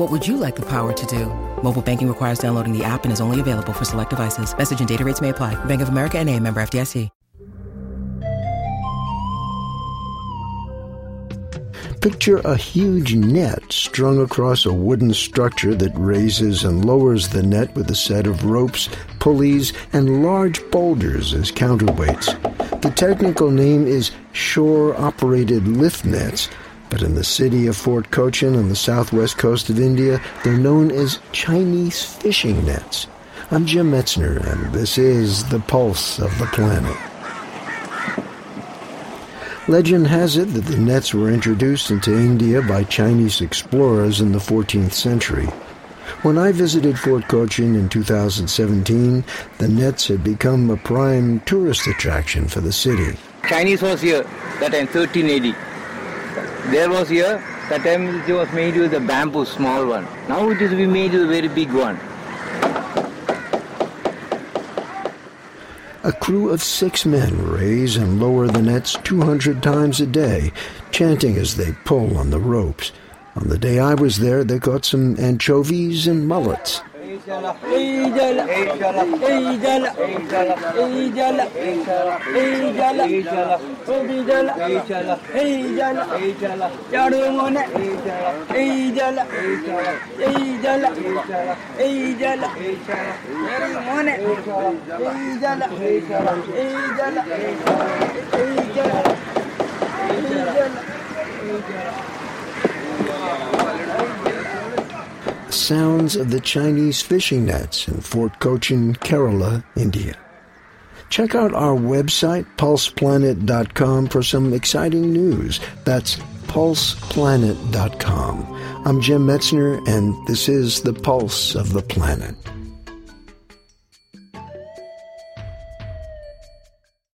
What would you like the power to do? Mobile banking requires downloading the app and is only available for select devices. Message and data rates may apply. Bank of America and a member FDIC. Picture a huge net strung across a wooden structure that raises and lowers the net with a set of ropes, pulleys, and large boulders as counterweights. The technical name is shore operated lift nets, but in the city of Fort Cochin on the southwest coast of India, they're known as Chinese fishing nets. I'm Jim Metzner, and this is The Pulse of the Planet. Legend has it that the nets were introduced into India by Chinese explorers in the 14th century. When I visited Fort Cochin in 2017, the nets had become a prime tourist attraction for the city. Chinese was here that time 1380. There was here that time it was made with a bamboo small one. Now it is made with a very big one. A crew of six men raise and lower the nets 200 times a day, chanting as they pull on the ropes. On the day I was there, they caught some anchovies and mullets. এই জল এই জল এই জল Sounds of the Chinese fishing nets in Fort Cochin, Kerala, India. Check out our website, pulseplanet.com, for some exciting news. That's pulseplanet.com. I'm Jim Metzner, and this is The Pulse of the Planet.